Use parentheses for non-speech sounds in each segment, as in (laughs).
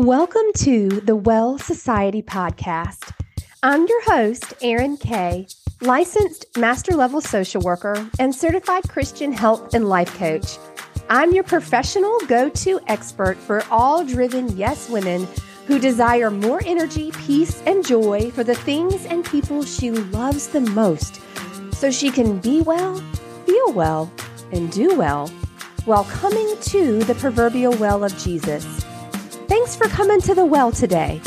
Welcome to the Well Society Podcast. I'm your host, Erin Kay, licensed master level social worker and certified Christian health and life coach. I'm your professional go to expert for all driven yes women who desire more energy, peace, and joy for the things and people she loves the most so she can be well, feel well, and do well while coming to the proverbial well of Jesus. Thanks for coming to the well today.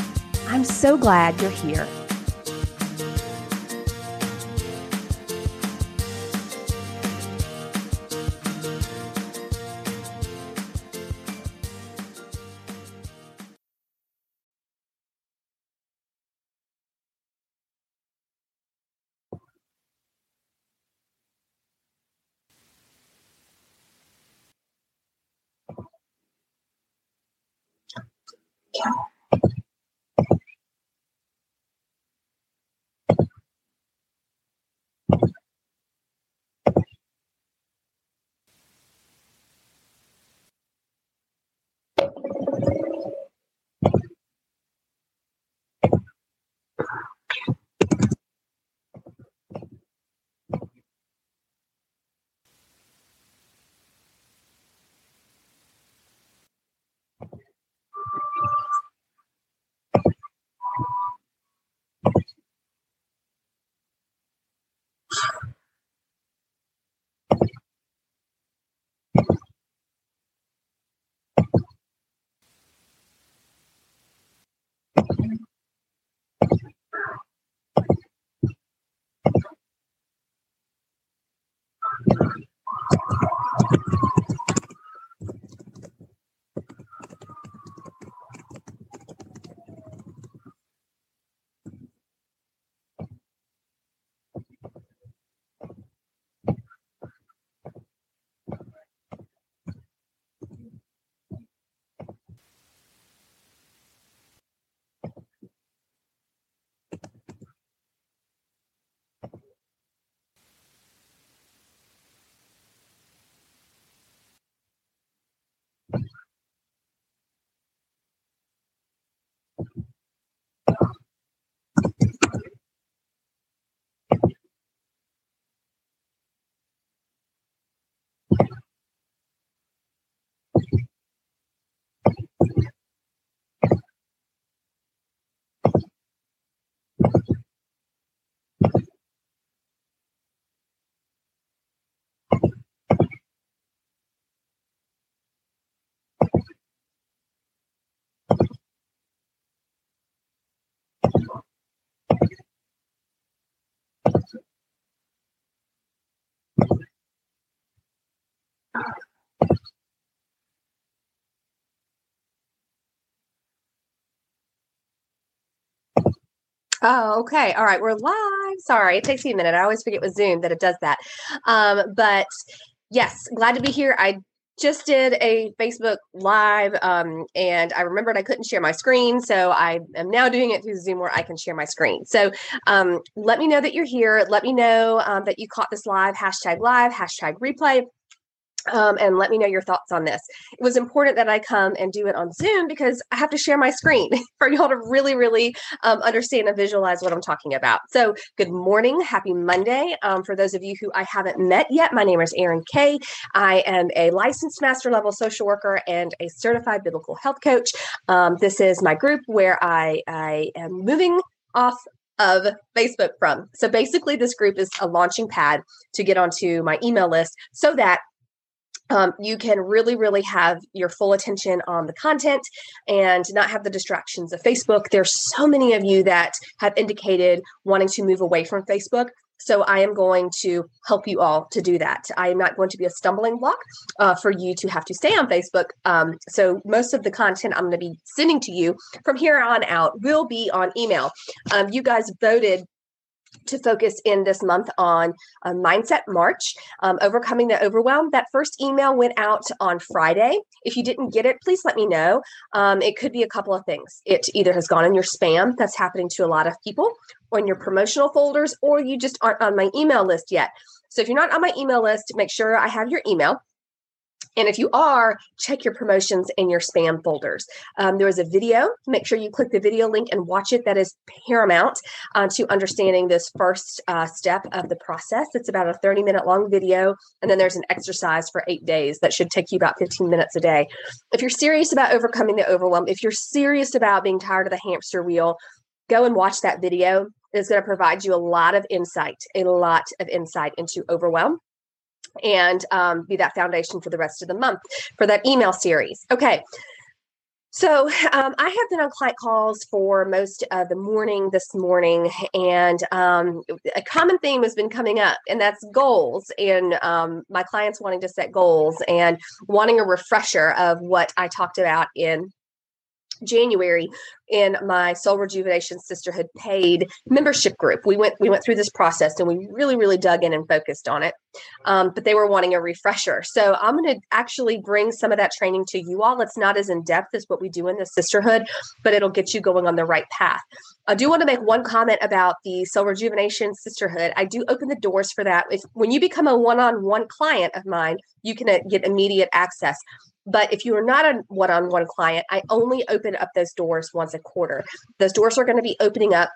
I'm so glad you're here. Oh, okay. All right. We're live. Sorry. It takes me a minute. I always forget with Zoom that it does that. Um, but yes, glad to be here. I just did a Facebook live um, and I remembered I couldn't share my screen. So I am now doing it through Zoom where I can share my screen. So um, let me know that you're here. Let me know um, that you caught this live, hashtag live, hashtag replay um, and let me know your thoughts on this. It was important that I come and do it on Zoom because I have to share my screen (laughs) for y'all to really, really um, understand and visualize what I'm talking about. So, good morning, happy Monday. Um, for those of you who I haven't met yet, my name is Erin Kay. I am a licensed master level social worker and a certified biblical health coach. Um, this is my group where I, I am moving off of Facebook from. So basically, this group is a launching pad to get onto my email list so that um, you can really, really have your full attention on the content and not have the distractions of Facebook. There's so many of you that have indicated wanting to move away from Facebook. So I am going to help you all to do that. I am not going to be a stumbling block uh, for you to have to stay on Facebook. Um, so most of the content I'm going to be sending to you from here on out will be on email. Um, you guys voted to focus in this month on uh, Mindset March, um, overcoming the overwhelm. That first email went out on Friday. If you didn't get it, please let me know. Um, it could be a couple of things. It either has gone in your spam, that's happening to a lot of people, or in your promotional folders, or you just aren't on my email list yet. So if you're not on my email list, make sure I have your email And if you are, check your promotions in your spam folders. Um, there is a video. Make sure you click the video link and watch it. That is paramount uh, to understanding this first uh, step of the process. It's about a 30 minute long video. And then there's an exercise for eight days that should take you about 15 minutes a day. If you're serious about overcoming the overwhelm, if you're serious about being tired of the hamster wheel, go and watch that video. It's going to provide you a lot of insight, a lot of insight into overwhelm and um, be that foundation for the rest of the month for that email series. Okay. So um, I have been on client calls for most of the morning this morning, and um, a common theme has been coming up, and that's goals. And um, my clients wanting to set goals and wanting a refresher of what I talked about in January in my soul rejuvenation sisterhood paid membership group. We went we went through this process and we really really dug in and focused on it. Um, but they were wanting a refresher. So i'm going to actually bring some of that training to you all. It's not as in depth as what we do in the sisterhood but it'll get you going on the right path. I do want to make one comment about the soul rejuvenation sisterhood. I do open the doors for that. If when you become a one-on-one client of mine you can uh, get immediate access but if you are not a one on one client, I only open up those doors once a quarter. Those doors are going to be opening up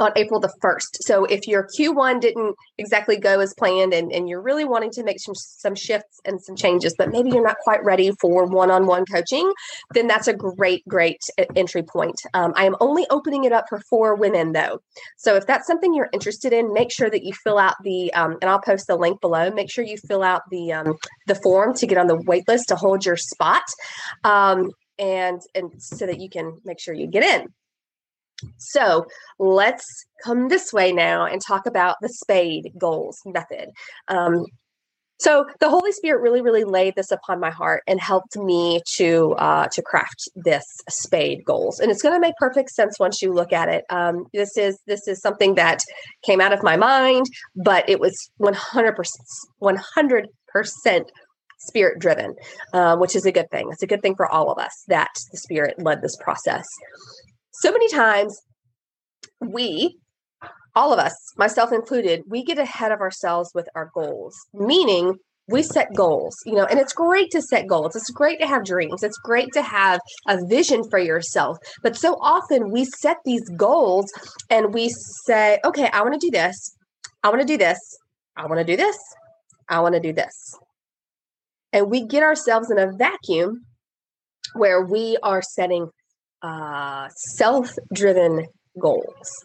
on April the 1st. So if your Q1 didn't exactly go as planned and, and you're really wanting to make some, some shifts and some changes, but maybe you're not quite ready for one-on-one coaching, then that's a great, great entry point. Um, I am only opening it up for four women though. So if that's something you're interested in, make sure that you fill out the, um, and I'll post the link below, make sure you fill out the, um, the form to get on the wait list to hold your spot. Um, and, and so that you can make sure you get in. So let's come this way now and talk about the spade goals method. Um, so the Holy Spirit really, really laid this upon my heart and helped me to uh, to craft this spade goals, and it's going to make perfect sense once you look at it. Um, this is this is something that came out of my mind, but it was one hundred percent, one hundred percent spirit driven, uh, which is a good thing. It's a good thing for all of us that the Spirit led this process so many times we all of us myself included we get ahead of ourselves with our goals meaning we set goals you know and it's great to set goals. It's great to have dreams. It's great to have a vision for yourself. But so often we set these goals and we say okay i want to do this. I want to do this. I want to do this. I want to do this. And we get ourselves in a vacuum where we are setting uh, self driven goals.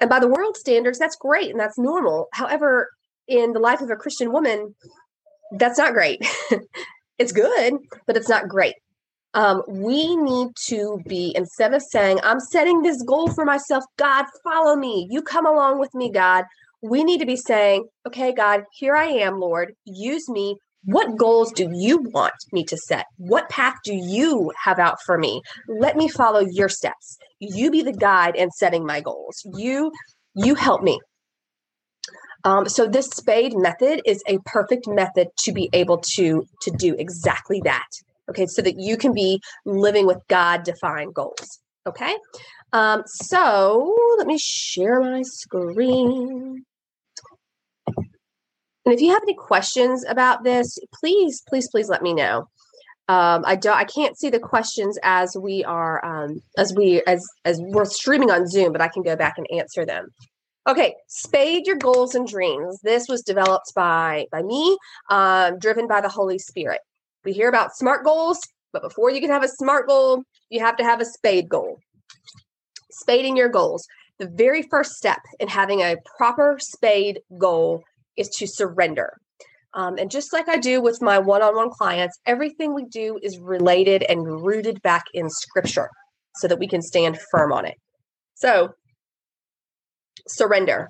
And by the world standards, that's great and that's normal. However, in the life of a Christian woman, that's not great. (laughs) it's good, but it's not great. Um, we need to be, instead of saying, I'm setting this goal for myself, God, follow me, you come along with me, God. We need to be saying, okay, God, here I am, Lord, use me what goals do you want me to set? What path do you have out for me? Let me follow your steps. You be the guide in setting my goals. You you help me. Um, so this spade method is a perfect method to be able to to do exactly that. Okay, so that you can be living with God defined goals. Okay, um, so let me share my screen. And if you have any questions about this, please, please, please let me know. Um, I don't, I can't see the questions as we are, um, as we, as, as we're streaming on Zoom, but I can go back and answer them. Okay, spade your goals and dreams. This was developed by by me, um, driven by the Holy Spirit. We hear about smart goals, but before you can have a smart goal, you have to have a spade goal. Spading your goals. The very first step in having a proper spade goal is to surrender. Um, and just like I do with my one on one clients, everything we do is related and rooted back in scripture so that we can stand firm on it. So, surrender.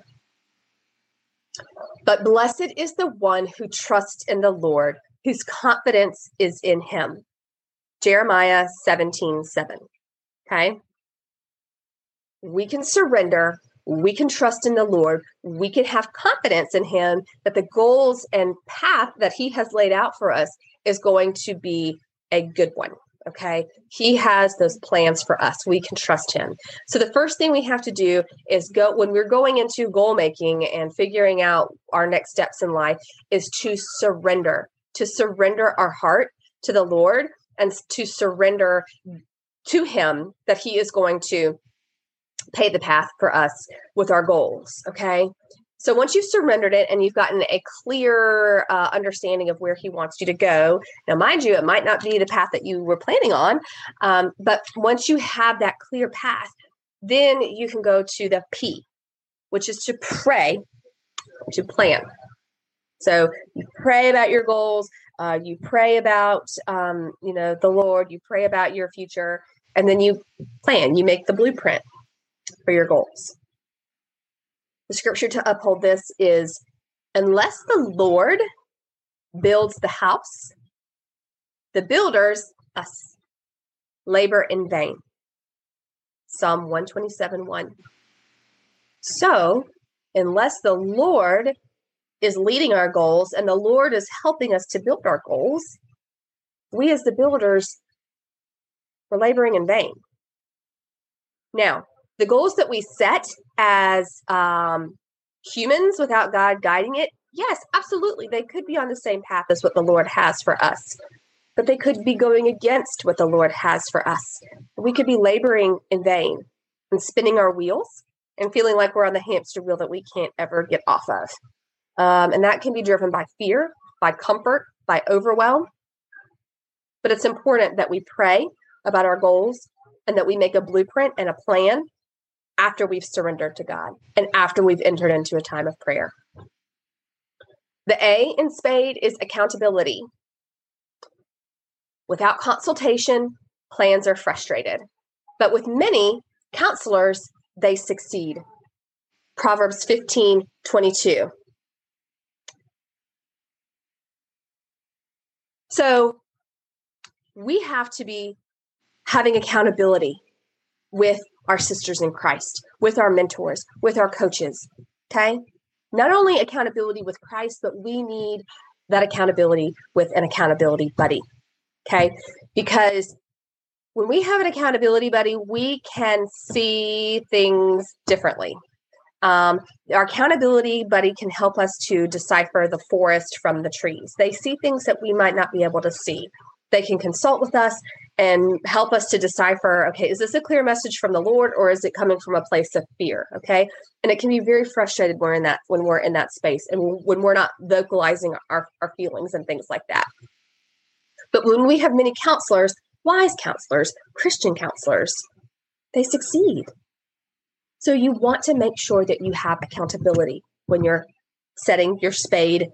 But blessed is the one who trusts in the Lord, whose confidence is in him. Jeremiah 17 7. Okay. We can surrender we can trust in the Lord. We can have confidence in Him that the goals and path that He has laid out for us is going to be a good one. Okay. He has those plans for us. We can trust Him. So, the first thing we have to do is go when we're going into goal making and figuring out our next steps in life is to surrender. to surrender our heart to the Lord and to surrender to Him that He is going to pay the path for us with our goals. Okay. So once you've surrendered it and you've gotten a clear uh, understanding of where he wants you to go, now mind you, it might not be the path that you were planning on, um, but once you have that clear path, then you can go to the P, which is to pray, to plan. So you pray about your goals, uh, you pray about um, you know the Lord, you pray about your future, and then you plan. You make the blueprint for your goals. The scripture to uphold this is unless the Lord builds the house, the builders, us, labor in vain. Psalm 127 1. So, unless the Lord is leading our goals and the Lord is helping us to build our goals, we as the builders, we're laboring in vain. Now, the goals that we set as um, humans without God guiding it, yes, absolutely. They could be on the same path as what the Lord has for us, but they could be going against what the Lord has for us. We could be laboring in vain and spinning our wheels and feeling like we're on the hamster wheel that we can't ever get off of. Um, and that can be driven by fear, by comfort, by overwhelm. But it's important that we pray about our goals and that we make a blueprint and a plan after we've surrendered to God and after we've entered into a time of prayer. The A in spade is accountability. Without consultation, plans are frustrated. But with many counselors, they succeed. Proverbs 15 22. So we have to be having accountability with our sisters in Christ, with our mentors, with our coaches. Okay. Not only accountability with Christ, but we need that accountability with an accountability buddy. Okay. Because when we have an accountability buddy, we can see things differently. Um, our accountability buddy can help us to decipher the forest from the trees. They see things that we might not be able to see. They can consult with us and help us to decipher okay is this a clear message from the lord or is it coming from a place of fear okay? And it can be very frustrated when we're in that when we're in that space and when we're not vocalizing our, our feelings and things like that. But when we have many counselors wise counselors christian counselors they succeed. So you want to make sure that you have accountability when you're setting your spade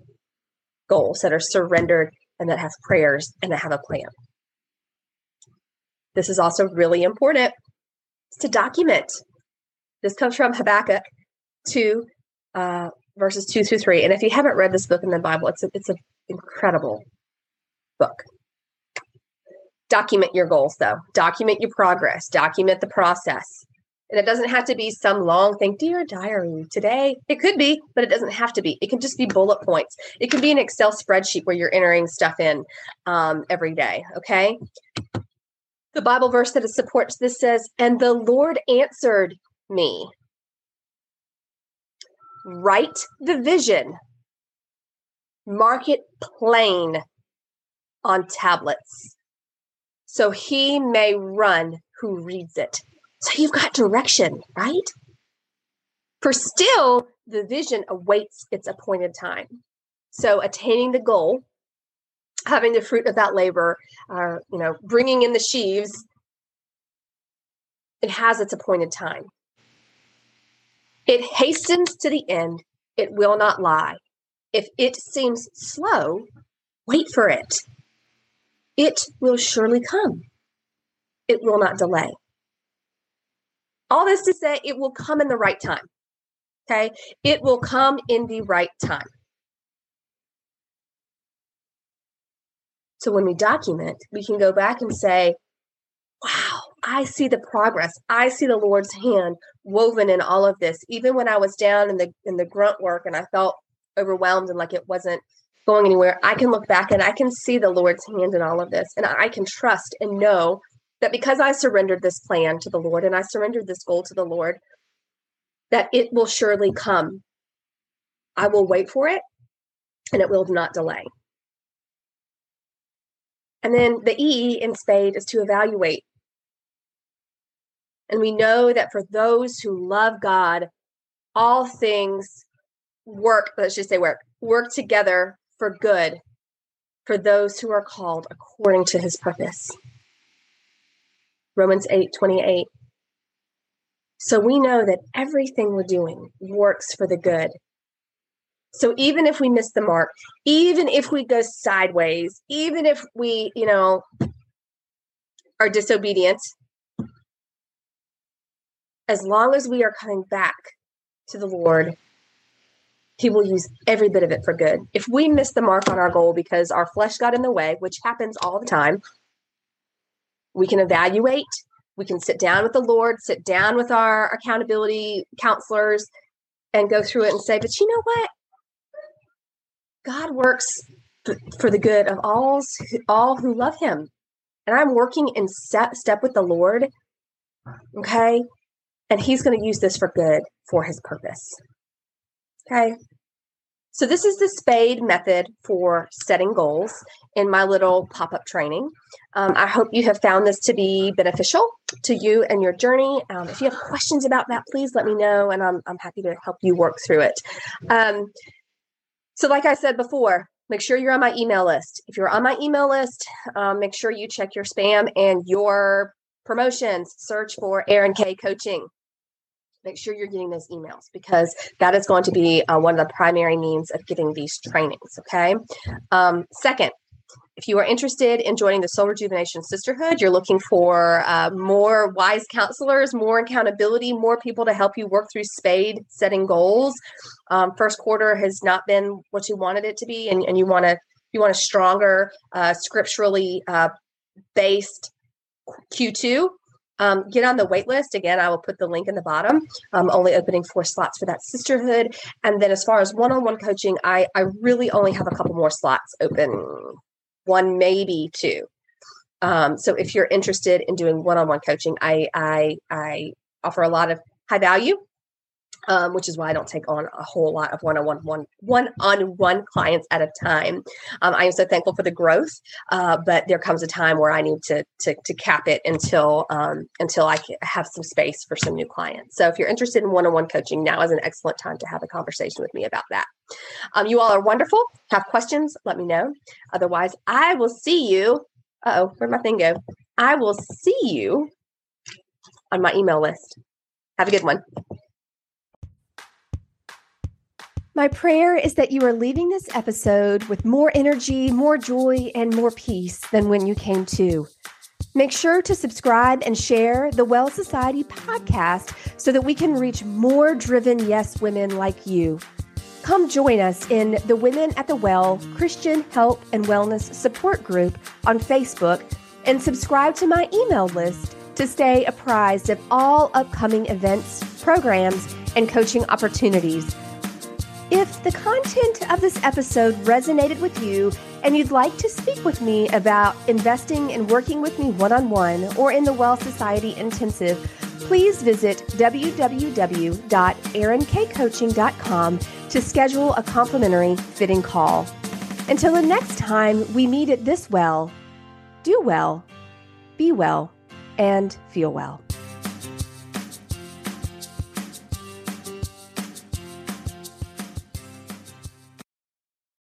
goals that are surrendered and that have prayers and that have a plan this is also really important to document. This comes from Habakkuk 2, uh, verses 2 through 3. And if you haven't read this book in the Bible, it's it's an incredible book. Document your goals, though. Document your progress. Document the process. And it doesn't have to be some long thing, dear diary, today. It could be, but it doesn't have to be. It can just be bullet points. It can be an Excel spreadsheet where you're entering stuff in um, every day. Okay. The Bible verse that it supports this says, And the Lord answered me. Write the vision, mark it plain on tablets, so he may run who reads it. So you've got direction, right? For still, the vision awaits its appointed time. So attaining the goal having the fruit of that labor, uh, you know, bringing in the sheaves, it has its appointed time. It hastens to the end, it will not lie. If it seems slow, wait for it. It will surely come. It will not delay. All this to say, it will come in the right time. Okay? It will come in the right time. So when we document, we can go back and say, wow, I see the progress. I see the Lord's hand woven in all of this. Even when I was down in the in the grunt work and I felt overwhelmed and like it wasn't going anywhere, I can look back and I can see the Lord's hand in all of this. And I can trust and know that because I surrendered this plan to the Lord and I surrendered this goal to the Lord, that it will surely come. I will wait for it and it will not delay. And then the E in spade is to evaluate. And we know that for those who love God, all things work, let's just say work, work together for good for those who are called according to his purpose. Romans 8 28. So we know that everything we're doing works for the good. So even if we miss the mark, even if we go sideways, even if we, you know, are disobedient, as long as we are coming back to the Lord, He will use every bit of it for good. If we miss the mark on our goal because our flesh got in the way, which happens all the time, we can evaluate. We can sit down with the Lord, sit down with our accountability counselors, and go through it and say, but you know what? God works for the good of all, all who love Him. And I'm working in step, step with the Lord. Okay. And He's going to use this for good for His purpose. Okay. So, this is the SPADE method for setting goals in my little pop up training. Um, I hope you have found this to be beneficial to you and your journey. Um, if you have questions about that, please let me know, and I'm, I'm happy to help you work through it. Um, so, like I said before, make sure you're on my email list. If you're on my email list, um, make sure you check your spam and your promotions. Search for Erin K Coaching make sure you're getting those emails because that is going to be uh, one of the primary means of getting these trainings. Okay. Um, second, if you are interested in joining the Soul Rejuvenation Sisterhood, you're looking for uh, more wise counselors, more accountability, more people to help you work through spade setting goals. Um, first quarter has not been what you wanted it to be, and, and you want to you want a stronger, uh, scripturally uh, based Q2 um, get on the wait list. Again, I will put the link in the bottom. I'm only opening four slots for that sisterhood. And then as far as one-on-one coaching, I, I really only have a couple more slots open, one, maybe two. Um, so if you're interested in doing one-on-one coaching, I, I, I offer a lot of high value um, which is why I don't take on a whole lot of one-on-one one one-on-one clients at a time. Um, I am so thankful for the growth, uh, but there comes a time where I need to to, to cap it until um, until I have some space for some new clients. So if you're interested in one-on-one coaching, now is an excellent time to have a conversation with me about that. Um, you all are wonderful. Have questions? Let me know. Otherwise, I will see you. oh, where'd my thing go? I will see you on my email list. Have a good one. My prayer is that you are leaving this episode with more energy, more joy, and more peace than when you came to. Make sure to subscribe and share the Well Society podcast so that we can reach more driven yes women like you. Come join us in the Women at the Well Christian Health and Wellness Support Group on Facebook and subscribe to my email list to stay apprised of all upcoming events, programs, and coaching opportunities. If the content of this episode resonated with you and you'd like to speak with me about investing and working with me one on one or in the Well Society Intensive, please visit www.erinkcoaching.com to schedule a complimentary fitting call. Until the next time we meet at this well, do well, be well, and feel well.